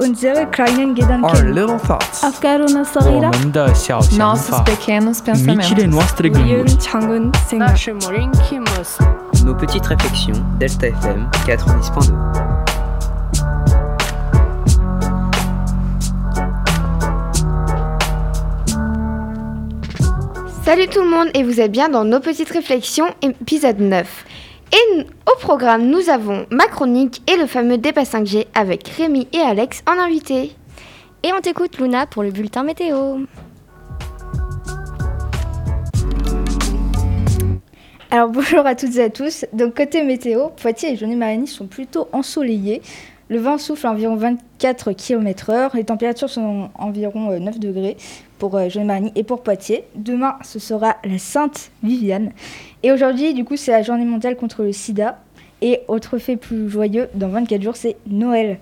unsere kleinen Gedanken, أفكارنا nos petites réflexions, Delta FM 90.2. Salut tout le monde et vous êtes bien dans Nos Petites Réflexions, épisode 9. Programme, nous avons ma chronique et le fameux débat 5G avec Rémi et Alex en invité. Et on t'écoute Luna pour le bulletin météo. Alors bonjour à toutes et à tous. Donc côté météo, Poitiers et Jauny-Marigny sont plutôt ensoleillés. Le vent souffle à environ 24 km/h. Les températures sont environ euh, 9 degrés pour euh, Jauny-Marigny et pour Poitiers. Demain, ce sera la Sainte Viviane. Et aujourd'hui, du coup, c'est la journée mondiale contre le sida. Et autre fait plus joyeux, dans 24 jours, c'est Noël.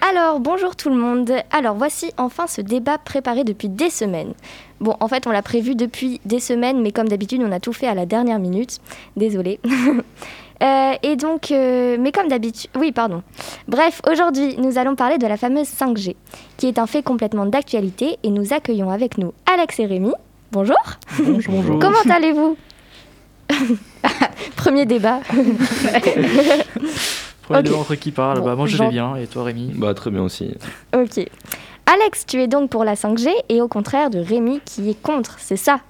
Alors, bonjour tout le monde. Alors, voici enfin ce débat préparé depuis des semaines. Bon, en fait, on l'a prévu depuis des semaines, mais comme d'habitude, on a tout fait à la dernière minute. Désolée. Euh, et donc, euh, mais comme d'habitude, oui, pardon. Bref, aujourd'hui, nous allons parler de la fameuse 5G, qui est un fait complètement d'actualité, et nous accueillons avec nous Alex et Rémi. Bonjour. Bonjour, bonjour. Comment allez-vous? Premier débat. Premier débat entre qui parle? Bon, Bah moi je vais bien et toi Rémi? Bah très bien aussi. Ok. Alex, tu es donc pour la 5G et au contraire de Rémi qui est contre, c'est ça?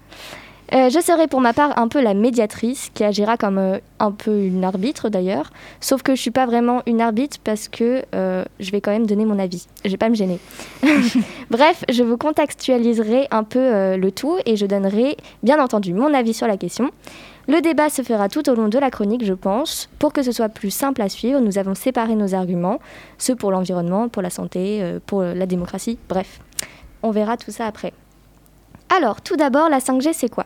Euh, je serai pour ma part un peu la médiatrice qui agira comme euh, un peu une arbitre d'ailleurs, sauf que je suis pas vraiment une arbitre parce que euh, je vais quand même donner mon avis. Je vais pas me gêner. Bref, je vous contextualiserai un peu le tout et je donnerai bien entendu mon avis sur la question. Le débat se fera tout au long de la chronique, je pense. Pour que ce soit plus simple à suivre, nous avons séparé nos arguments, ceux pour l'environnement, pour la santé, pour la démocratie, bref. On verra tout ça après. Alors, tout d'abord, la 5G, c'est quoi?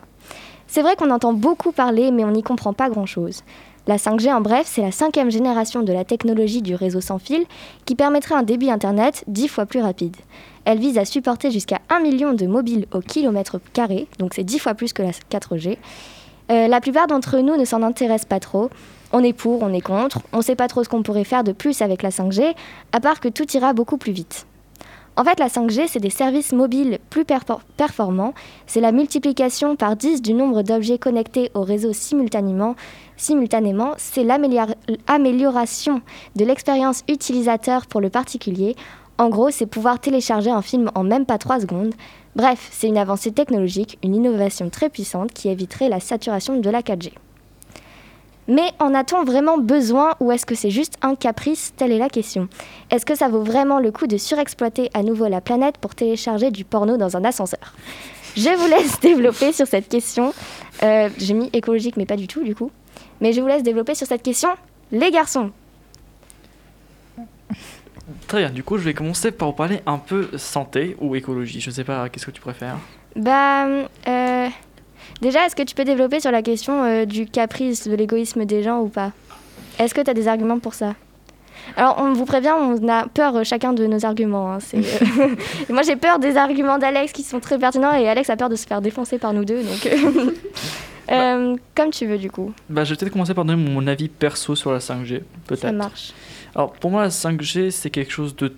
C'est vrai qu'on entend beaucoup parler, mais on n'y comprend pas grand-chose. La 5G, en bref, c'est la cinquième génération de la technologie du réseau sans fil qui permettrait un débit Internet dix fois plus rapide. Elle vise à supporter jusqu'à 1 million de mobiles au kilomètre carré, donc c'est 10 fois plus que la 4G. Euh, la plupart d'entre nous ne s'en intéressent pas trop. On est pour, on est contre, on ne sait pas trop ce qu'on pourrait faire de plus avec la 5G, à part que tout ira beaucoup plus vite. En fait, la 5G, c'est des services mobiles plus perfor- performants, c'est la multiplication par 10 du nombre d'objets connectés au réseau simultanément, simultanément c'est l'amélior- l'amélioration de l'expérience utilisateur pour le particulier. En gros, c'est pouvoir télécharger un film en même pas 3 secondes. Bref, c'est une avancée technologique, une innovation très puissante qui éviterait la saturation de la 4G. Mais en a-t-on vraiment besoin ou est-ce que c'est juste un caprice Telle est la question. Est-ce que ça vaut vraiment le coup de surexploiter à nouveau la planète pour télécharger du porno dans un ascenseur? Je vous laisse développer sur cette question. Euh, J'ai mis écologique, mais pas du tout du coup. Mais je vous laisse développer sur cette question, les garçons. Très bien, du coup je vais commencer par vous parler un peu santé ou écologie, je sais pas, qu'est-ce que tu préfères? Bah, euh, déjà, est-ce que tu peux développer sur la question euh, du caprice, de l'égoïsme des gens ou pas? Est-ce que tu as des arguments pour ça? Alors, on vous prévient, on a peur euh, chacun de nos arguments. hein, euh, Moi, j'ai peur des arguments d'Alex qui sont très pertinents et Alex a peur de se faire défoncer par nous deux. Donc, euh, comme tu veux, du coup, Bah je vais peut-être commencer par donner mon avis perso sur la 5G, ça peut-être. marche. Alors pour moi la 5G c'est quelque chose de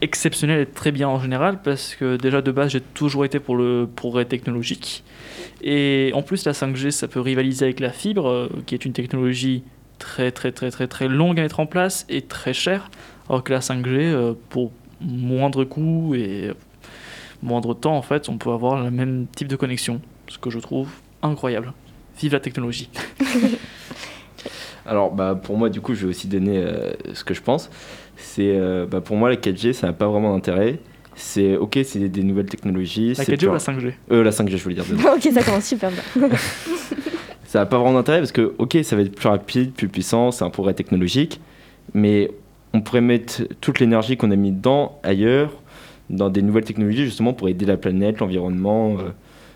exceptionnel et très bien en général parce que déjà de base j'ai toujours été pour le progrès technologique. Et en plus la 5G ça peut rivaliser avec la fibre euh, qui est une technologie très très très très très longue à mettre en place et très chère. Alors que la 5G euh, pour moindre coût et moindre temps en fait on peut avoir le même type de connexion ce que je trouve incroyable. Vive la technologie. Alors bah pour moi du coup je vais aussi donner euh, ce que je pense. C'est euh, bah, pour moi la 4G ça n'a pas vraiment d'intérêt. C'est ok c'est des nouvelles technologies. la c'est 4G ou la 5G Euh, la 5G je voulais dire. ok, ça commence super bien. ça n'a pas vraiment d'intérêt parce que ok ça va être plus rapide, plus puissant, c'est un progrès technologique, mais on pourrait mettre toute l'énergie qu'on a mis dedans ailleurs, dans des nouvelles technologies justement pour aider la planète, l'environnement. euh.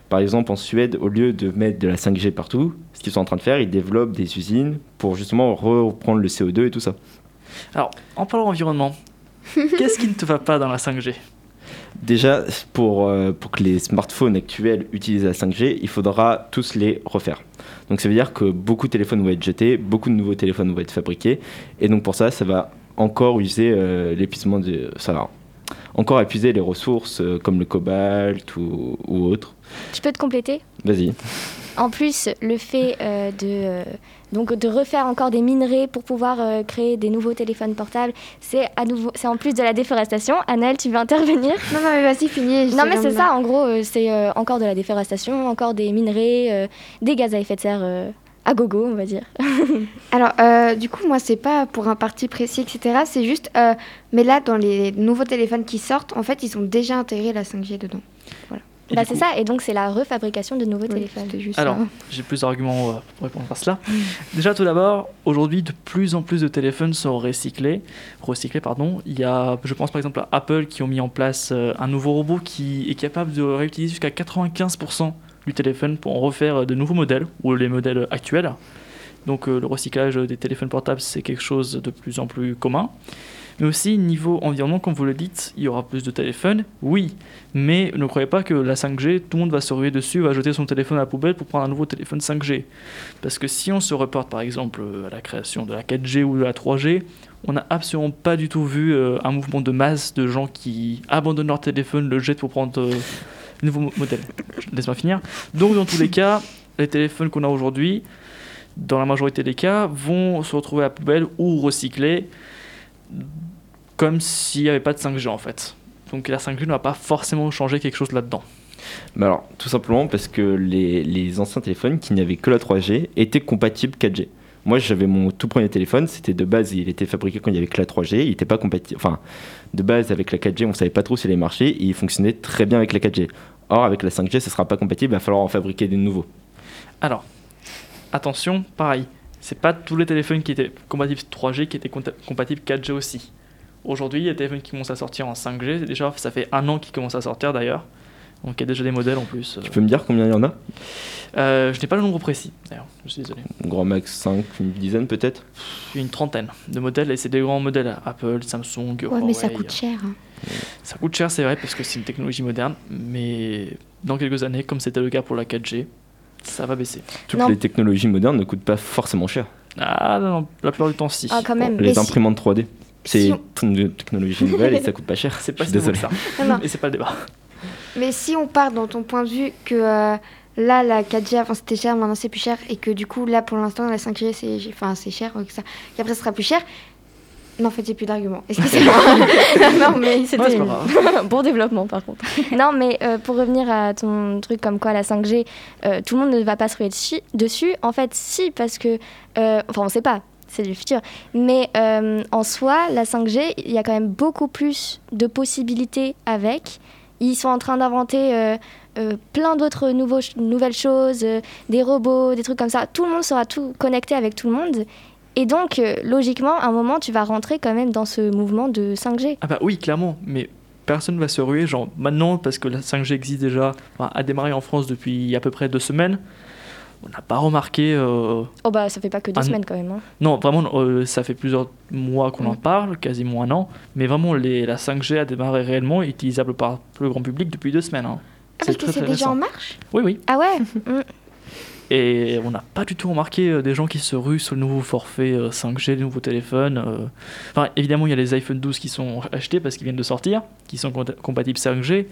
Par exemple, en Suède, au lieu de mettre de la 5G partout, ce qu'ils sont en train de faire, ils développent des usines pour justement reprendre le CO2 et tout ça. Alors, en parlant environnement, qu'est-ce qui ne te va pas dans la 5G Déjà, pour, euh, pour que les smartphones actuels utilisent la 5G, il faudra tous les refaire. Donc ça veut dire que beaucoup de téléphones vont être jetés, beaucoup de nouveaux téléphones vont être fabriqués, et donc pour ça, ça va encore user euh, l'épuisement de... Ça va encore épuiser les ressources euh, comme le cobalt ou, ou autre. Je peux te compléter? Vas-y. En plus, le fait euh, de, euh, donc de refaire encore des minerais pour pouvoir euh, créer des nouveaux téléphones portables, c'est à nouveau, c'est en plus de la déforestation. Annelle, tu veux intervenir? Non, non, mais vas-y, finis. Non, mais c'est ça, en gros, c'est encore de la déforestation, encore des minerais, des gaz à effet de serre à gogo, on va dire. Alors, euh, du coup, moi, c'est pas pour un parti précis, etc. C'est juste. euh, mais là, dans les nouveaux téléphones qui sortent, en fait, ils ont déjà intégré la 5G dedans. Et bah, c'est coup- ça, et donc c'est la refabrication de nouveaux Oui, téléphones. juste Alors, j'ai plus d'arguments euh, pour répondre à cela. Déjà, tout d'abord, aujourd'hui, de plus en plus de téléphones sont recyclés. recyclés pardon. Il y a, je pense par exemple à Apple qui ont mis en place euh, un nouveau robot qui est capable de réutiliser jusqu'à 95% du téléphone pour en refaire euh, de nouveaux modèles ou les modèles actuels. Donc euh, le recyclage des téléphones portables, c'est quelque chose de plus en plus commun. Mais aussi, niveau environnement, comme vous le dites, il y aura plus de téléphones, oui. Mais ne croyez pas que la 5G, tout le monde va se ruer dessus, va jeter son téléphone à la poubelle pour prendre un nouveau téléphone 5G. Parce que si on se reporte par exemple à la création de la 4G ou de la 3G, on n'a absolument pas du tout vu euh, un mouvement de masse de gens qui abandonnent leur téléphone, le jettent pour prendre euh, un nouveau mo- modèle. Laisse-moi finir. Donc dans tous les cas, les téléphones qu'on a aujourd'hui, dans la majorité des cas, vont se retrouver à la poubelle ou recyclés comme s'il n'y avait pas de 5G en fait. Donc la 5G ne va pas forcément changer quelque chose là-dedans. Mais alors, tout simplement parce que les, les anciens téléphones qui n'avaient que la 3G étaient compatibles 4G. Moi, j'avais mon tout premier téléphone, c'était de base, il était fabriqué quand il y avait que la 3G, il n'était pas compatible. Enfin, de base, avec la 4G, on savait pas trop s'il allait marcher, et il fonctionnait très bien avec la 4G. Or, avec la 5G, ce sera pas compatible, il va falloir en fabriquer des nouveaux. Alors, attention, pareil, c'est pas tous les téléphones qui étaient compatibles 3G qui étaient compatibles 4G aussi. Aujourd'hui, il y a des téléphones qui commencent à sortir en 5G, c'est déjà ça fait un an qu'ils commencent à sortir d'ailleurs. Donc il y a déjà des modèles en plus. euh. Tu peux me dire combien il y en a? Euh, je n'ai pas le nombre précis d'ailleurs, je suis désolé. Grand max 5, une dizaine peut-être? Une trentaine de modèles et c'est des grands modèles Apple, Samsung, Ouais, mais ça coûte cher. hein. Ça coûte cher, c'est vrai, parce que c'est une technologie moderne, mais dans quelques années, comme c'était le cas pour la 4G, ça va baisser. Toutes Non. les technologies modernes ne coûtent pas forcément cher. Ah non, non, la plupart du temps, si. Ah, quand même. Les Mais imprimantes 3D, c'est si on- une technologie nouvelle et ça coûte pas cher. C'est pas si désolé. ça. Non, non. Et c'est pas le débat. Mais si on part dans ton point de vue que euh, là, la 4G, avant c'était cher, maintenant c'est plus cher, et que du coup, là pour l'instant, la 5G, c'est enfin, c'est cher, que ça, qu'après ce sera plus cher. Non, en fait, j'ai plus d'arguments. Excusez-moi. non, mais C'était bon développement par contre. non, mais euh, pour revenir à ton truc comme quoi la 5G, euh, tout le monde ne va pas se ruer dessus. En fait, si, parce que. euh, enfin, on sait pas, c'est du futur. Mais en soi, la 5G, il y a quand même beaucoup plus de possibilités avec. Ils sont en train d'inventer. euh, plein d'autres nouvelles choses, euh, des robots, des trucs comme ça. Tout le monde sera tout connecté avec tout le monde. Et donc, euh, logiquement, à un moment, tu vas rentrer quand même dans ce mouvement de 5G. Ah bah oui, clairement, mais personne va se ruer, genre maintenant, parce que la 5G existe déjà, enfin, a démarré en France depuis à peu près deux semaines. On n'a pas remarqué. euh, Oh bah ça fait pas que deux semaines quand même. hein. Non, vraiment, euh, ça fait plusieurs mois qu'on en Mm. parle, quasiment un an. Mais vraiment, les, la 5G a démarré réellement, utilisable par le grand public depuis deux semaines. hein. Ah, parce que c'est déjà en marche? Oui, oui. Ah ouais? Mm. Et on n'a pas du tout remarqué euh, des gens qui se ruent sur le nouveau forfait euh, 5G, les nouveaux téléphones. euh. Enfin, évidemment, il y a les iPhone 12 qui sont achetés parce qu'ils viennent de sortir, qui sont compa- compatibles 5G.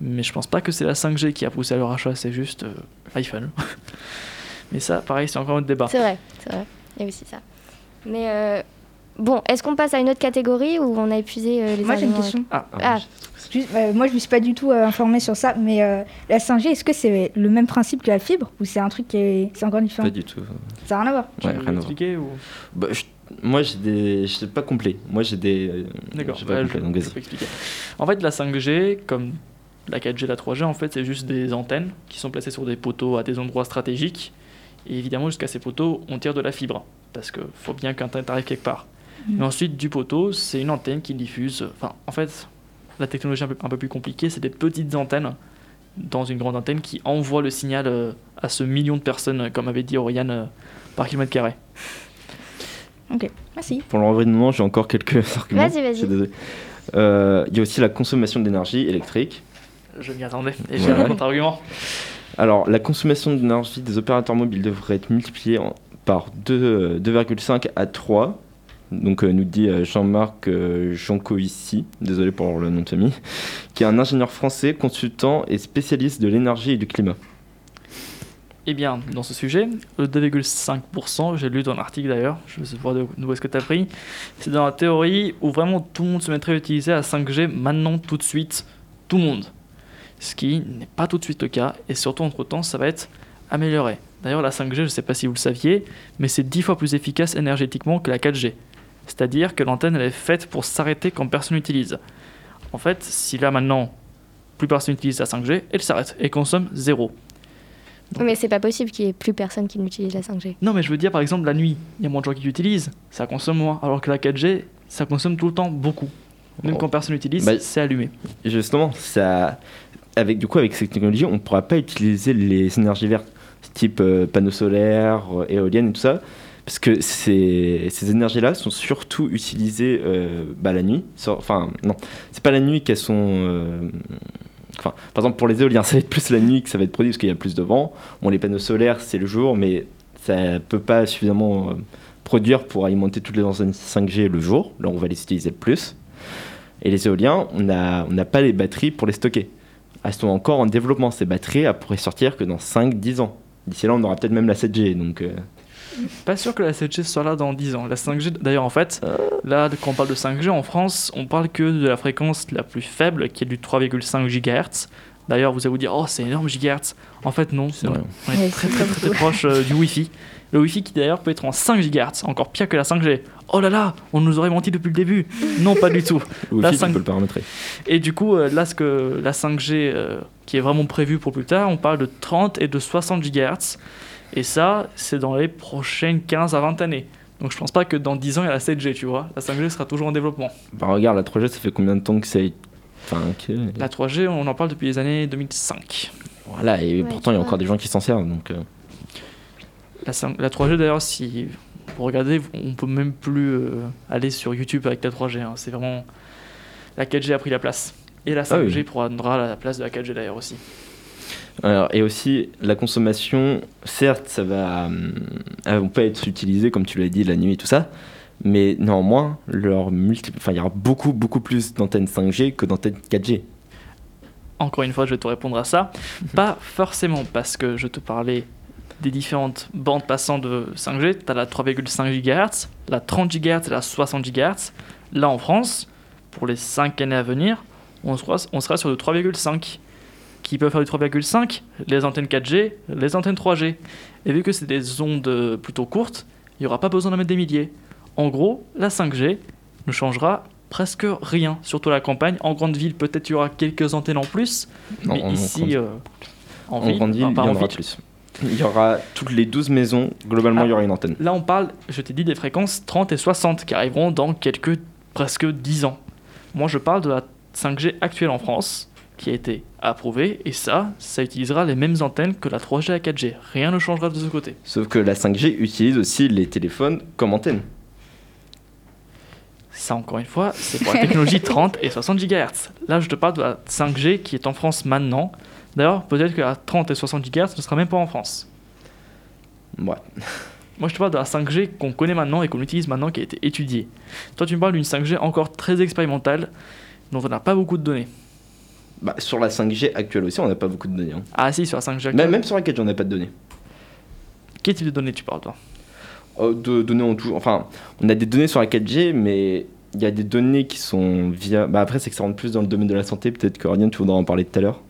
Mais je pense pas que c'est la 5G qui a poussé à leur achat, c'est juste euh, iPhone. mais ça, pareil, c'est encore un autre débat. C'est vrai, c'est vrai. Il y a aussi ça. Mais euh, bon, est-ce qu'on passe à une autre catégorie où on a épuisé euh, les Moi, j'ai une question. Ah, Ah. Juste, euh, moi, je me suis pas du tout euh, informée sur ça, mais euh, la 5G, est-ce que c'est le même principe que la fibre ou c'est un truc qui est, c'est encore différent? Pas du tout. Ça n'a rien à voir. tu Ouais, rien expliquer ou... Bah, je- Moi, j'ai des. Je sais pas complet. Moi, j'ai des. euh, D'accord, complet, je, donc je vas-y. peux expliquer. En fait, la 5G, comme la 4G, la 3G, en fait, c'est juste des antennes qui sont placées sur des poteaux à des endroits stratégiques. Et évidemment, jusqu'à ces poteaux, on tire de la fibre, parce qu'il faut bien qu'Internet arrive quelque part. Mais ensuite, du poteau, c'est une antenne qui diffuse. Enfin, en fait, la technologie un peu, un peu plus compliquée, c'est des petites antennes dans une grande antenne qui envoient le signal euh, à ce million de personnes, comme avait dit Oriane, euh, par kilomètre carré. Merci. Pour le renvoi de moment, j'ai encore quelques arguments. Vas-y, vas-y. Je suis désolé. Euh, Il y a aussi la consommation d'énergie électrique. Je m'y attendais. Et j'ai un contre-argument. Alors, la consommation d'énergie des opérateurs mobiles devrait être multipliée en- par deux- 2,5 à 3. Donc, euh, nous dit euh, Jean-Marc euh, Jancovici, désolé pour le nom de famille, qui est un ingénieur français, consultant et spécialiste de l'énergie et du climat. Eh bien, dans ce sujet, le 2,5%, j'ai lu dans l'article d'ailleurs, je vais voir de d'où est-ce que tu as pris, c'est dans la théorie où vraiment tout le monde se mettrait à utiliser la 5G maintenant, tout de suite, tout le monde. Ce qui n'est pas tout de suite le cas, et surtout entre-temps, ça va être amélioré. D'ailleurs, la 5G, je ne sais pas si vous le saviez, mais c'est 10 fois plus efficace énergétiquement que la 4G. C'est-à-dire que l'antenne, elle est faite pour s'arrêter quand personne n'utilise. En fait, si là maintenant, plus personne n'utilise la 5G, elle s'arrête et consomme zéro. Mais c'est pas possible qu'il y ait plus personne qui n'utilise la 5G. Non, mais je veux dire, par exemple, la nuit, il y a moins de gens qui l'utilisent, ça consomme moins. Alors que la 4G, ça consomme tout le temps beaucoup. Même Oh. quand personne l'utilise, Bah, c'est allumé. Et justement, ça, avec, du coup, avec cette technologie, on ne pourra pas utiliser les énergies vertes, type euh, panneaux solaires, euh, éoliennes et tout ça, parce que ces, énergies-là sont surtout utilisées euh, bah, la nuit. Enfin, non, c'est pas la nuit qu'elles sont. euh, par exemple, pour les éoliens, ça va être plus la nuit que ça va être produit parce qu'il y a plus de vent. Bon, les panneaux solaires, c'est le jour, mais ça peut pas suffisamment euh, produire pour alimenter toutes les enseignes 5G le jour. Là, on va les utiliser le plus. Et les éoliens, on n'a pas les batteries pour les stocker. Elles sont encore en développement. Ces batteries, elles pourraient sortir que dans 5-10 ans. D'ici là, on aura peut-être même la 7G. Donc, Pas sûr que la 7G soit là dans 10 ans. La 5G, d'ailleurs, en fait, là, quand on parle de 5G en France, on parle que de la fréquence la plus faible, qui est du 3,5 GHz. D'ailleurs, vous allez vous dire, oh, c'est énorme GHz. En fait, non, c'est vrai. On est Ouais, très, très, très, très proche euh, du Wi-Fi. Le Wi-Fi qui, d'ailleurs, peut être en 5 GHz, encore pire que la 5G. Oh là là, on nous aurait menti depuis le début. Non, pas du tout. Le La Wi-Fi, tu 5G. peux le paramétrer. Et du coup, euh, là, ce que la 5G euh, qui est vraiment prévue pour plus tard, on parle de 30 et de 60 GHz. Et ça, c'est dans les prochaines 15 à 20 années. Donc je pense pas que dans 10 ans, il y a la 7G, tu vois. La 5G sera toujours en développement. Bah, regarde, la 3G, ça fait combien de temps que ça. Enfin, que- La 3G, on en parle depuis les années 2005. Voilà, et Ouais, pourtant, il y a encore des gens qui s'en servent. Donc, euh, La, 5 la 3G, d'ailleurs, si vous regardez, on peut même plus euh, aller sur YouTube avec la 3G. hein. C'est vraiment. La 4G a pris la place. Et la 5G Ah oui. prendra la place de la 4G d'ailleurs aussi. Alors, et aussi, la consommation, certes, ça va. elles vont pas être utilisées, comme tu l'as dit, la nuit et tout ça. Mais néanmoins, leur multi... enfin, il y aura beaucoup, beaucoup plus d'antennes 5G que d'antennes 4G. Encore une fois, je vais te répondre à ça. Pas forcément parce que je te parlais des différentes bandes passant de 5G. Tu as la 3,5 GHz, la 30 GHz et la 60 GHz. Là, en France, pour les 5 années à venir, on sera, on sera sur le 3,5. Qui peut faire du 3,5 Les antennes 4G, les antennes 3G. Et vu que c'est des ondes euh, plutôt courtes, il n'y aura pas besoin d'en mettre des milliers. En gros, la 5G ne changera presque rien, surtout à la campagne. En grande ville, peut-être il y aura quelques antennes en plus, Non, mais en- ici, euh, en, en ville, grande ville, enfin, il y en en aura ville. plus. Il y aura toutes les 12 maisons, globalement, Ah. il y aura une antenne. Là, on parle, je t'ai dit, des fréquences 30 et 60 qui arriveront dans quelques presque 10 ans. Moi, je parle de la 5G actuelle en France qui a été approuvée et ça, ça utilisera les mêmes antennes que la 3G et la 4G. Rien ne changera de ce côté. Sauf que la 5G utilise aussi les téléphones comme antenne. Ça, encore une fois, c'est pour la technologie 30 et 60 GHz. Là, je te parle de la 5G qui est en France maintenant. D'ailleurs, peut-être que la 30 et 60 GHz ne sera même pas en France. Ouais. Moi, je te parle de la 5G qu'on connaît maintenant et qu'on utilise maintenant, qui a été étudiée. Toi, tu me parles d'une 5G encore très expérimentale, dont on n'a pas beaucoup de données. Bah, sur la 5G actuelle aussi, on n'a pas beaucoup de données. hein. Ah si, sur la 5G actuelle. Même, même sur la 4G, on n'a pas de données. Quel type de données tu parles, toi? Euh, de données en tout. Enfin, on a des données sur la 4G, mais il y a des données qui sont via. Bah, après, c'est que ça rentre plus dans le domaine de la santé. Peut-être que Oriane, tu voudras en parler tout à l'heure.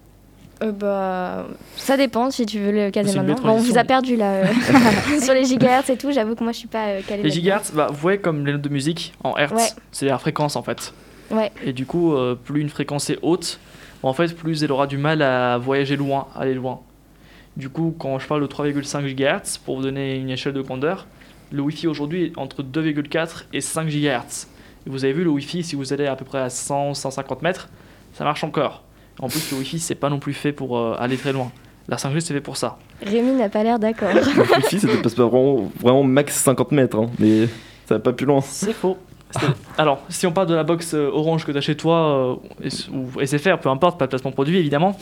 Euh, bah, ça dépend si tu veux le caser C'est une maintenant. belle Bon, on vous a perdu là euh, sur les gigahertz et tout. J'avoue que moi je suis pas euh, calée. Les là-dedans. gigahertz, bah, vous voyez comme les notes de musique en hertz, Ouais. c'est la fréquence en fait. Ouais. Et du coup, euh, plus une fréquence est haute, en fait, plus elle aura du mal à voyager loin, aller loin. Du coup, quand je parle de 3,5 GHz, pour vous donner une échelle de grandeur, le Wi-Fi aujourd'hui est entre 2,4 et 5 GHz. Et vous avez vu, le Wi-Fi, si vous allez à peu près à 100-150 mètres, ça marche encore. En plus, le Wi-Fi, c'est pas non plus fait pour euh, aller très loin. La 5G, c'est fait pour ça. Rémi n'a pas l'air d'accord. Le Wi-Fi, vraiment, vraiment max 50 mètres, hein, mais ça va pas plus loin. C'est faux. Alors, si on parle de la box euh, Orange que tu as chez toi, euh, ou SFR, peu importe, pas de placement produit évidemment,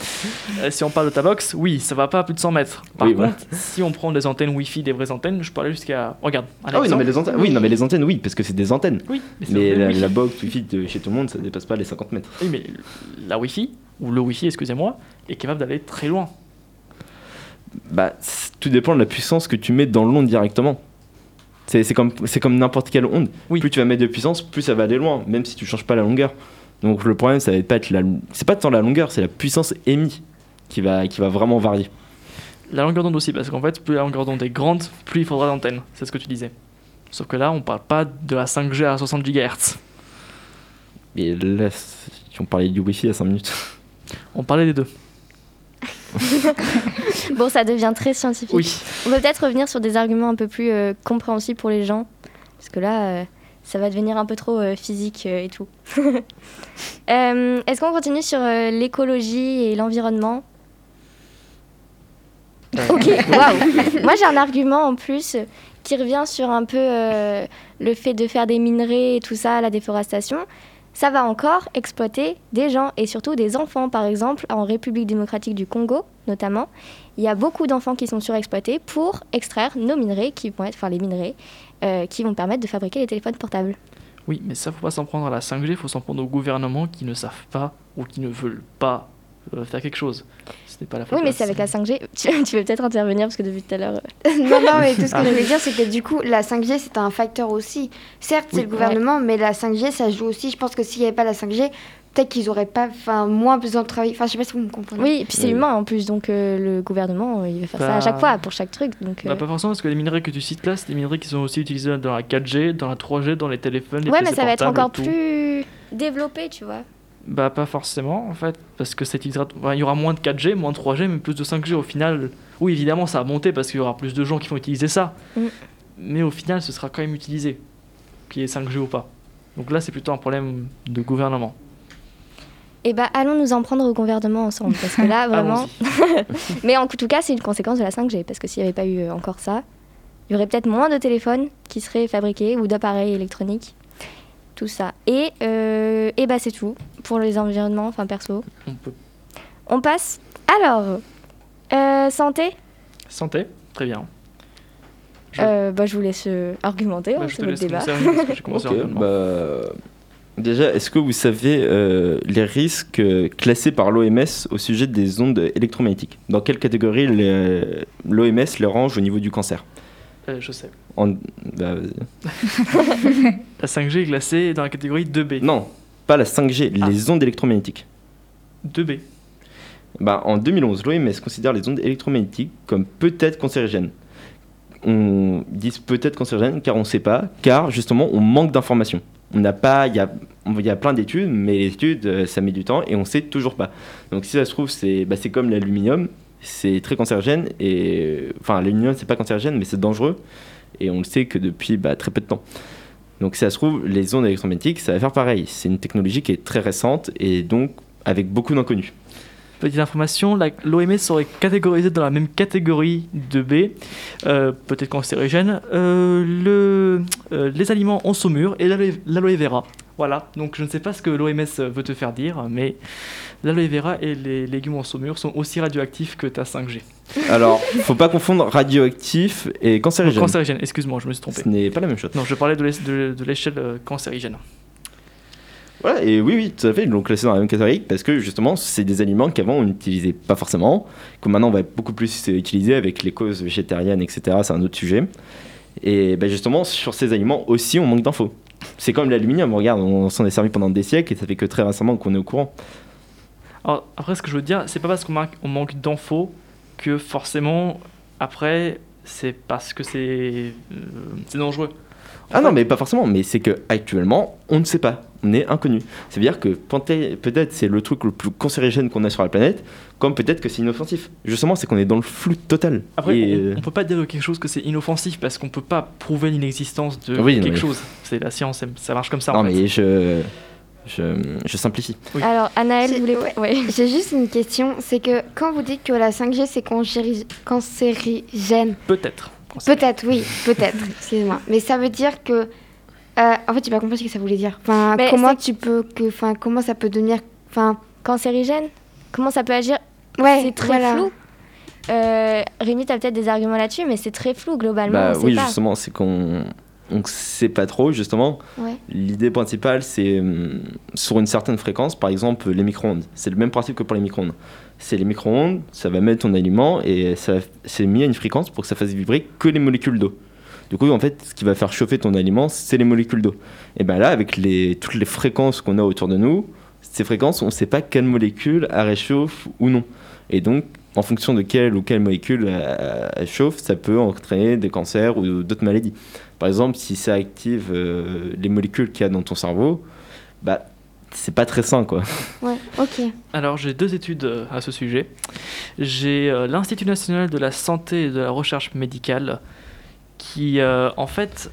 euh, si on parle de ta box, oui, ça va pas à plus de 100 mètres. Par Oui, contre, si on prend des antennes Wi-Fi, des vraies antennes, je peux aller jusqu'à. Regarde, Ah oui, non, mais exemple. les antennes, oui, non, mais les antennes, oui, parce que c'est des antennes. Oui, mais, Mais la, box Wi-Fi de chez tout le monde, ça dépasse pas les 50 mètres. Oui, mais la Wi-Fi, ou le Wi-Fi, excusez-moi, est capable d'aller très loin. Bah, tout dépend de la puissance que tu mets dans l'onde directement. C'est comme, n'importe quelle onde. Oui. Plus tu vas mettre de puissance, plus ça va aller loin, même si tu changes pas la longueur. Donc le problème, ça va pas être la, c'est pas tant la longueur, c'est la puissance émise qui va, qui va vraiment varier. La longueur d'onde aussi, parce qu'en fait, plus la longueur d'onde est grande, plus il faudra d'antennes. C'est ce que tu disais. Sauf que là, on parle pas de la 5G à 60 GHz. Et là, on parlait du Wi-Fi à 5 minutes. On parlait des deux. Bon, ça devient très scientifique. Oui. On peut peut-être revenir sur des arguments un peu plus euh, compréhensibles pour les gens. Parce que là, euh, ça va devenir un peu trop euh, physique euh, et tout. Euh, Est-ce qu'on continue sur euh, l'écologie et l'environnement? Ok, waouh Moi, j'ai un argument en plus qui revient sur un peu euh, le fait de faire des minerais et tout ça, la déforestation. Ça va encore exploiter des gens et surtout des enfants. Par exemple, en République démocratique du Congo, notamment, il y a beaucoup d'enfants qui sont surexploités pour extraire nos minerais, qui vont être, enfin les minerais, euh, qui vont permettre de fabriquer les téléphones portables. Oui, mais ça, faut pas s'en prendre à la 5G, il faut s'en prendre aux gouvernements qui ne savent pas ou qui ne veulent pas faire quelque chose. Ce n'est pas la faute Oui, mais c'est avec la 5G. Tu, tu veux peut-être intervenir parce que depuis tout à l'heure. euh, non, non, mais tout ce que Ah. je voulais dire, c'est que du coup, la 5G, c'est un facteur aussi. Certes, c'est le gouvernement, mais la 5G, ça joue aussi. Je pense que s'il n'y avait pas la 5G, peut-être qu'ils auraient pas, enfin, moins besoin de travailler. Enfin, je sais pas si vous me comprenez. Oui, et puis c'est Oui. humain en plus, donc euh, le gouvernement, euh, il va faire ça à Bah. chaque fois pour chaque truc. Donc, Bah, euh, pas forcément, parce que les minerais que tu cites là, c'est des minerais qui sont aussi utilisés dans la 4G, dans la 3G, dans les téléphones, les Ouais, PC mais ça va être encore tout. plus développé, tu vois. Bah pas forcément en fait, parce que utilisera- enfin, il y aura moins de 4G, moins de 3G, mais plus de 5G au final. Oui évidemment ça va monter parce qu'il y aura plus de gens qui vont utiliser ça, Mm. mais au final ce sera quand même utilisé, qu'il y ait 5G ou pas. Donc là c'est plutôt un problème de gouvernement. Eh ben, allons nous en prendre au gouvernement ensemble, parce que là, vraiment. Mais en tout cas, c'est une conséquence de la 5G, parce que s'il n'y avait pas eu euh, encore ça, il y aurait peut-être moins de téléphones qui seraient fabriqués ou d'appareils électroniques. Tout ça. Et, euh, et bah, c'est tout pour les environnements, enfin perso. On peut On passe. Alors, euh, santé santé, très bien. Je- Euh, bah, Je vous laisse euh, argumenter, Bah, hein, c'est débat. commencer Rémi, parce que j'ai commencé Ok, rapidement. bah, Déjà, est-ce que vous savez euh, les risques classés par l'OMS au sujet des ondes électromagnétiques? Dans quelle catégorie l'OMS les range au niveau du cancer? Euh, je sais. En- bah, vas-y. La 5G est classée dans la catégorie 2B. Non, pas la 5G, Ah. les ondes électromagnétiques. 2B. Bah, en 2011, l'OMS considère les ondes électromagnétiques comme peut-être cancérigènes. On dit peut-être cancérigènes car on ne sait pas, car justement on manque d'informations. On n'a pas, il y a, il y a plein d'études, mais les études euh, ça met du temps et on sait toujours pas. Donc si ça se trouve c'est, bah, c'est comme l'aluminium, c'est très cancérigène et enfin l'aluminium c'est pas cancérigène mais c'est dangereux et on le sait que depuis bah, très peu de temps. Donc si ça se trouve les ondes électromagnétiques ça va faire pareil. C'est une technologie qui est très récente et donc avec beaucoup d'inconnus. Petite information, l'OMS serait catégorisée dans la même catégorie de B, euh, peut-être cancérigène, euh, euh, les aliments en saumure et l'aloe vera. Voilà, donc je ne sais pas ce que l'OMS veut te faire dire, mais l'aloe vera et les légumes en saumure sont aussi radioactifs que ta 5G. Alors, faut pas confondre radioactif et cancérigène. Cancérigène, excuse-moi, je me suis trompé. Ce n'est pas la même chose. Non, je parlais de l'échelle euh, cancérigène. Voilà, et oui, oui, tout à fait, ils l'ont classé dans la même catégorie parce que justement, c'est des aliments qu'avant on n'utilisait pas forcément, que maintenant on va beaucoup plus utiliser avec les causes végétariennes, etc. C'est un autre sujet. Et ben justement, sur ces aliments aussi, on manque d'infos. C'est comme l'aluminium, regarde, on s'en est servi pendant des siècles et ça fait que très récemment qu'on est au courant. Alors, après, ce que je veux dire, c'est pas parce qu'on manque, on manque d'infos que forcément, après, c'est parce que c'est euh, c'est dangereux. En Ah fait, non, mais pas forcément, mais c'est que actuellement, on ne sait pas, on est inconnu. Ça veut dire que peut-être c'est le truc le plus cancérigène qu'on a sur la planète, comme peut-être que c'est inoffensif. Justement, c'est qu'on est dans le flou total. Après, Et, on, euh, on peut pas dire de quelque chose que c'est inoffensif parce qu'on peut pas prouver l'inexistence de Oui, non, quelque mais- chose. C'est la science, ça- marche comme ça. non, en fait. mais je, je, je simplifie. Oui. Alors, Anaël, C'est- vous voulez. ouais. Ouais. J'ai juste une question, c'est que quand vous dites que la 5G c'est cancéri- cancérigène, Peut-être. peut-être, oui, peut-être, excusez-moi, mais ça veut dire que Euh, en fait, j'ai pas compris ce que ça voulait dire. Enfin, Mais comment tu peux que, enfin, comment ça peut devenir, enfin, Cancérigène? Comment ça peut agir? Ouais, C'est très voilà. flou. Euh, Rémi, tu as peut-être des arguments là-dessus, mais c'est très flou globalement. Bah on sait oui, pas. justement, c'est qu'on on sait pas trop, justement. Ouais. L'idée principale, c'est hum, sur une certaine fréquence, par exemple les micro-ondes. C'est le même principe que pour les micro-ondes. C'est les micro-ondes, ça va mettre ton aliment et ça c'est mis à une fréquence pour que ça fasse vibrer que les molécules d'eau. Du coup, en fait, ce qui va faire chauffer ton aliment, c'est les molécules d'eau. Et bien là, avec les, toutes les fréquences qu'on a autour de nous, ces fréquences, on ne sait pas quelle molécule elle réchauffe ou non. Et donc, en fonction de quelle ou quelle molécule elle, elle chauffe, ça peut entraîner des cancers ou d'autres maladies. Par exemple, si ça active euh, les molécules qu'il y a dans ton cerveau, bah, c'est pas très sain, quoi. Ouais, ok. Alors j'ai deux études euh, à ce sujet. J'ai euh, l'Institut national de la santé et de la recherche médicale qui euh, en fait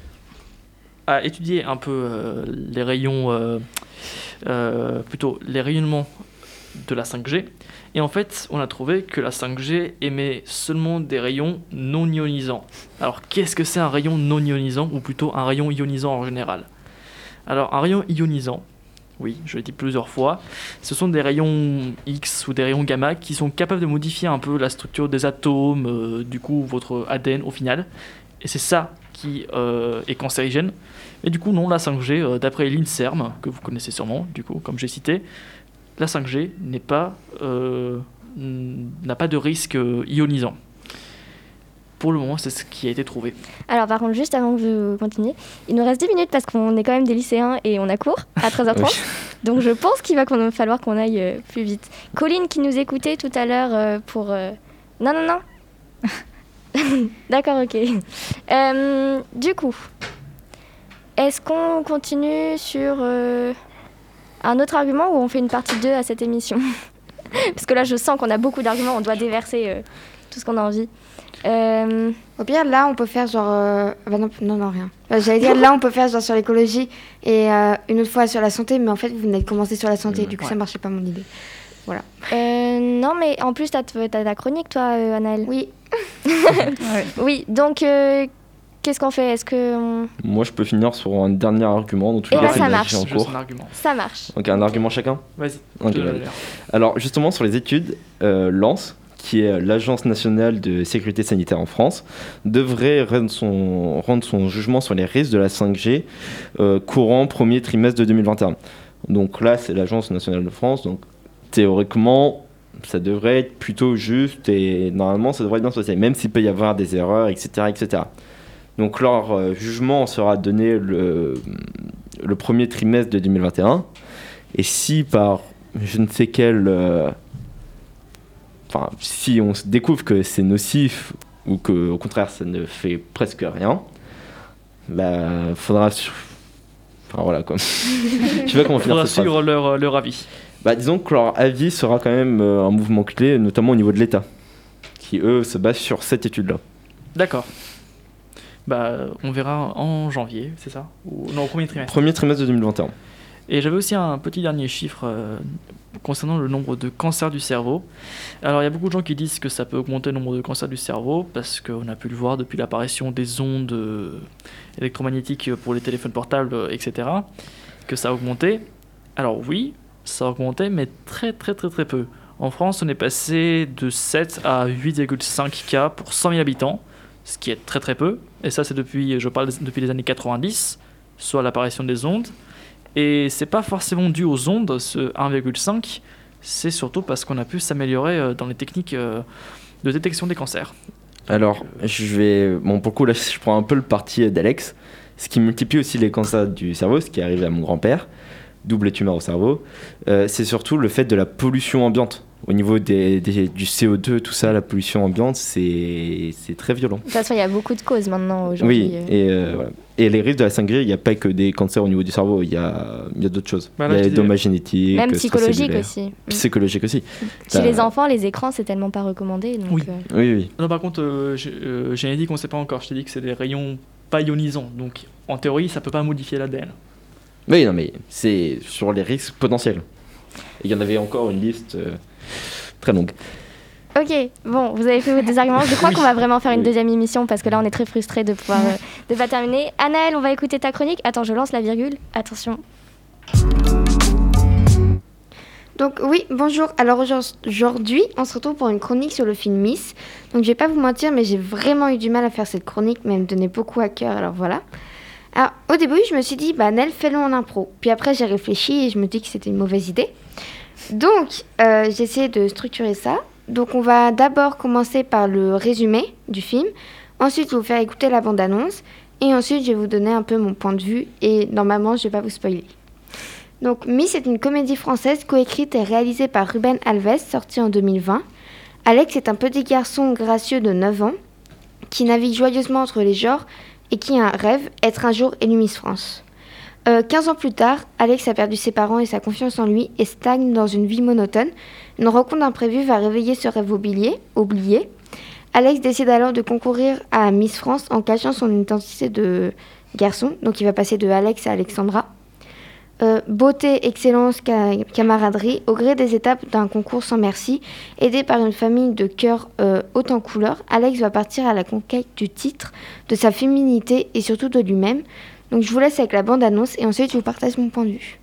a étudié un peu euh, les rayons, euh, euh, plutôt les rayonnements de la 5G. Et en fait, on a trouvé que la 5G émet seulement des rayons non ionisants. Alors, qu'est-ce que c'est un rayon non ionisant, ou plutôt un rayon ionisant en général? Alors, un rayon ionisant, oui, je l'ai dit plusieurs fois, ce sont des rayons X ou des rayons gamma qui sont capables de modifier un peu la structure des atomes, euh, du coup, votre ADN au final. Et c'est ça qui euh, est cancérigène. Mais du coup, non, la 5G, euh, d'après l'INSERM, que vous connaissez sûrement, du coup, comme j'ai cité, la 5G n'est pas, euh, n'a pas de risque euh, ionisant. Pour le moment, c'est ce qui a été trouvé. Alors, par contre, juste avant que vous continuiez, il nous reste 10 minutes parce qu'on est quand même des lycéens et on a cours à 13h30. Oui. Donc, je pense qu'il va falloir qu'on aille euh, plus vite. Colline qui nous écoutait tout à l'heure pour. Non, non, non. D'accord, ok. Euh, du coup, est-ce qu'on continue sur euh, un autre argument ou on fait une partie 2 à cette émission Parce que là, je sens qu'on a beaucoup d'arguments, on doit déverser euh, tout ce qu'on a envie. Euh, Au pire, là, on peut faire genre. euh, bah non, non, non, rien. Bah, J'allais dire, là, on peut faire genre sur l'écologie et euh, une autre fois sur la santé, mais en fait, vous venez de commencer sur la santé, du coup, ça Ouais. marchait pas mon idée. euh, non, mais en plus, t'as as ta chronique, toi, euh, Anaëlle. Oui, Ouais. Oui, donc euh, qu'est-ce qu'on fait? Est-ce que on- Moi, je peux finir sur un dernier argument. Dans tous Eh les ben, cas, ça marche. en cours. un argument. ça marche Donc, un argument chacun? Vas-y. Alors justement sur les études, euh, l'ANS, qui est l'Agence nationale de sécurité sanitaire en France, devrait rendre son, rendre son jugement sur les risques de la 5G euh, courant premier trimestre de 2021. Donc là, c'est l'Agence nationale de France, donc théoriquement, ça devrait être plutôt juste et normalement, ça devrait bien se passer, même s'il peut y avoir des erreurs, etc. etc. Donc leur euh, jugement sera donné le, le premier trimestre de 2021. Et si par je ne sais quel. euh, Enfin, si on se découvre que c'est nocif ou que au contraire ça ne fait presque rien, bah faudra. su- Enfin voilà quoi. Je sais pas comment faudra suivre leur, leur avis. Bah disons que leur avis sera quand même euh, un mouvement clé, notamment au niveau de l'État, qui eux se basent sur cette étude-là. D'accord. Bah, on verra en janvier, c'est ça Ou non, au premier trimestre. Premier trimestre de 2021. Et j'avais aussi un petit dernier chiffre euh, concernant le nombre de cancers du cerveau. Alors il y a beaucoup de gens qui disent que ça peut augmenter le nombre de cancers du cerveau parce qu'on a pu le voir depuis l'apparition des ondes euh, électromagnétiques pour les téléphones portables, euh, etc. Que ça a augmenté. Alors oui, ça a augmenté, mais très très très très peu. En France, on est passé de 7 à 8,5 cas pour 100 000 habitants, ce qui est très très peu. Et ça, c'est depuis, je parle depuis les années 90, soit l'apparition des ondes. Et c'est pas forcément dû aux ondes, ce 1,5, c'est surtout parce qu'on a pu s'améliorer euh, dans les techniques euh, de détection des cancers. Alors, je vais. Bon, pour le coup, là, je prends un peu le parti d'Alex. Ce qui multiplie aussi les cancers du cerveau, ce qui est arrivé à mon grand-père, double tumeur au cerveau, euh, c'est surtout le fait de la pollution ambiante. Au niveau des, des- du CO2, tout ça, la pollution ambiante, c'est c'est très violent. De toute façon, il y a beaucoup de causes maintenant aujourd'hui. Oui, euh. et, euh, voilà. et les risques de la 5G, il n'y a pas que des cancers au niveau du cerveau, il y a, il y a d'autres choses. Voilà, il y a les dommages génétiques, Même stress psychologique cellulaire. aussi. Mm. Psychologique aussi. Chez les enfants, les écrans, c'est tellement pas recommandé. Donc, Oui. euh, Oui, oui. Non, par contre, euh, j'ai euh, dit qu'on sait pas encore. Je t'ai dit que c'est des rayons pas ionisants. Donc, en théorie, ça peut pas modifier l'ADN. Oui, non, mais c'est sur les risques potentiels. Il y en avait encore une liste euh, très longue. Ok, bon, vous avez fait des arguments. Je crois qu'on va vraiment faire une deuxième émission parce que là, on est très frustrés de pouvoir euh, de pas terminer. Anaël, on va écouter ta chronique. Attends, je lance la virgule. Attention. Donc oui, bonjour. Alors aujourd'hui, on se retrouve pour une chronique sur le film Miss. Donc je vais pas vous mentir, mais j'ai vraiment eu du mal à faire cette chronique, mais elle me donnait beaucoup à cœur. Alors voilà. Alors au début, je me suis dit, bah Nel, fais-le en impro. Puis après, j'ai réfléchi et je me dis que c'était une mauvaise idée. Donc euh, j'ai essayé de structurer ça. Donc on va d'abord commencer par le résumé du film. Ensuite, je vais vous faire écouter la bande-annonce. Et ensuite, je vais vous donner un peu mon point de vue. Et normalement, je vais pas vous spoiler. Donc Miss est une comédie française coécrite et réalisée par Ruben Alves, sortie en 2020. Alex est un petit garçon gracieux de 9 ans qui navigue joyeusement entre les genres et qui a un rêve, être un jour élu Miss France. Euh, 15 ans plus tard, Alex a perdu ses parents et sa confiance en lui et stagne dans une vie monotone. Une rencontre imprévue va réveiller ce rêve oublié. oublié. Alex décide alors de concourir à Miss France en cachant son identité de garçon. Donc il va passer de Alex à Alexandra. Euh, beauté, excellence, ca- camaraderie, au gré des étapes d'un concours sans merci, aidé par une famille de cœurs euh, en couleurs, Alex va partir à la conquête du titre, de sa féminité et surtout de lui-même. Donc je vous laisse avec la bande-annonce et ensuite je vous partage mon point de vue.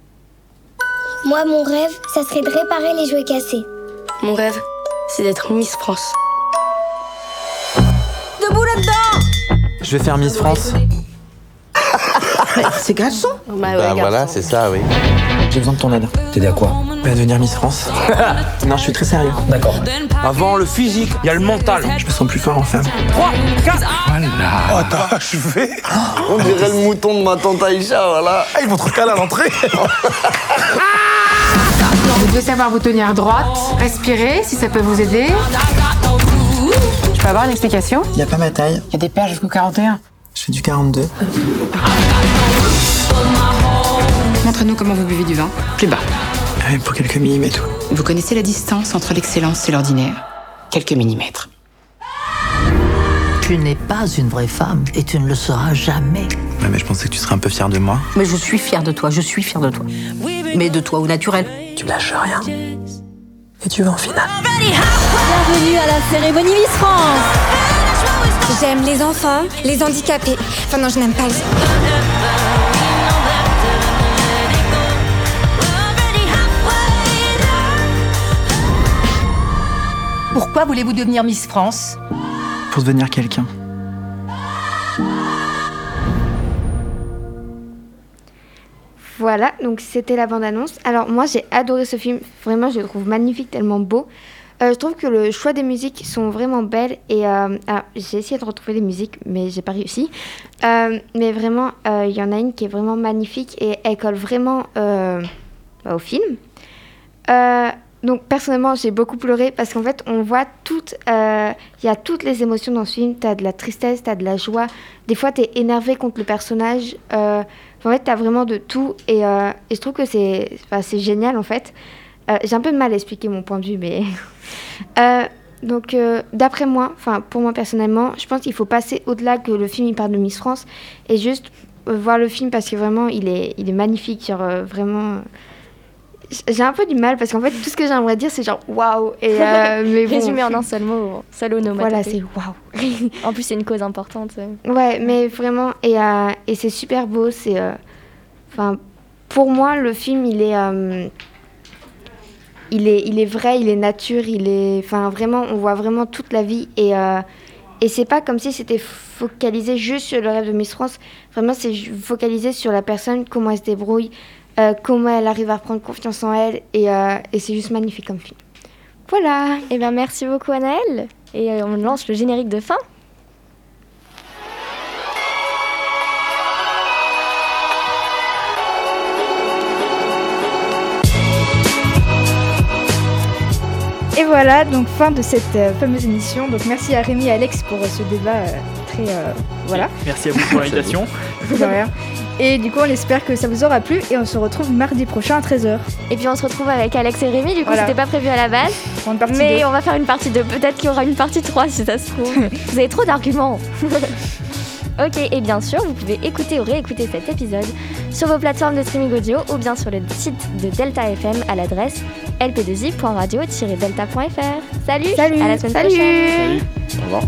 Moi, mon rêve, ça serait de réparer les jouets cassés. Mon rêve, c'est d'être Miss France. Je vais faire Miss France. C'est garçon Bah, ouais, Bah garçon. voilà, c'est ça, oui. J'ai besoin de ton aide. T'aider à quoi? Bah, devenir Miss France. non, je suis très sérieux. D'accord. Avant le physique, il y a le mental. Je me sens plus fort en femme. 3, 4. Voilà. Attends, je vais. On dirait le mouton de ma tante Aïcha, voilà. Ah, ils vont trop caler à l'entrée. Vous devez savoir vous tenir droite, respirer si ça peut vous aider. Je peux avoir une explication? Y a pas ma taille. Il y a des paires jusqu'au 41. Je fais du 42. Montrez-nous comment vous buvez du vin. Plus bas. Pour quelques millimètres. Vous connaissez la distance entre l'excellence et l'ordinaire Quelques millimètres. Tu n'es pas une vraie femme et tu ne le seras jamais. Ouais, mais je pensais que tu serais un peu fière de moi. Mais je suis fière de toi, je suis fière de toi. Mais de toi au naturel. Tu lâches rien. Et tu vas en finale. Bienvenue à la cérémonie Miss France. J'aime les enfants, les handicapés. Enfin non, je n'aime pas les Pourquoi voulez-vous devenir Miss France Pour devenir quelqu'un. Voilà, donc c'était la bande-annonce. Alors moi j'ai adoré ce film, vraiment je le trouve magnifique, tellement beau. Euh, je trouve que le choix des musiques sont vraiment belles et euh, alors, j'ai essayé de retrouver les musiques mais j'ai pas réussi. Euh, mais vraiment euh, il y en a une qui est vraiment magnifique et elle colle vraiment euh, bah, au film. Donc personnellement j'ai beaucoup pleuré parce qu'en fait on voit toutes, euh, il y a toutes les émotions dans ce film. T'as de la tristesse, t'as de la joie. Des fois t'es énervé contre le personnage. Euh, en fait t'as vraiment de tout et, euh, et je trouve que c'est, c'est génial en fait. J'ai un peu de mal à expliquer mon point de vue mais donc d'après moi, enfin pour moi personnellement, je pense qu'il faut passer au-delà que le film il parle de Miss France et juste voir le film parce que vraiment il est, il est magnifique, vraiment. J'ai un peu du mal parce qu'en fait tout ce que j'aimerais dire c'est genre waouh et euh, mais bon, Résumé en un seul mot, seul Voilà c'est waouh. en plus, c'est une cause importante. Ouais, mais vraiment, et, euh, et c'est super beau. C'est, euh, pour moi, le film, il est, il est, il est vrai, il est nature, il est, enfin, vraiment, on voit vraiment toute la vie et et c'est pas comme si c'était focalisé juste sur le rêve de Miss France. Vraiment, c'est focalisé sur la personne, comment elle se débrouille, euh, comment elle arrive à reprendre confiance en elle et, euh, et c'est juste magnifique comme film. Voilà. Eh bien, merci beaucoup, Anaëlle. Et euh, on lance le générique de fin. Et voilà, donc fin de cette euh, fameuse émission. Donc merci à Rémi et Alex pour euh, ce débat euh, très... euh, voilà, Merci à vous pour l'invitation. Et du coup, on espère que ça vous aura plu et on se retrouve mardi prochain à 13h. Et puis, on se retrouve avec Alex et Rémi. Du coup, Voilà. c'était pas prévu à la base. Pour une partie Mais deux. on va faire une partie 2. Peut-être qu'il y aura une partie 3 si ça se trouve. Vous avez trop d'arguments. Ok, et bien sûr, vous pouvez écouter ou réécouter cet épisode sur vos plateformes de streaming audio ou bien sur le site de Delta FM à l'adresse lp2i.radio-delta.fr. Salut Salut À la semaine Salut prochaine Au revoir.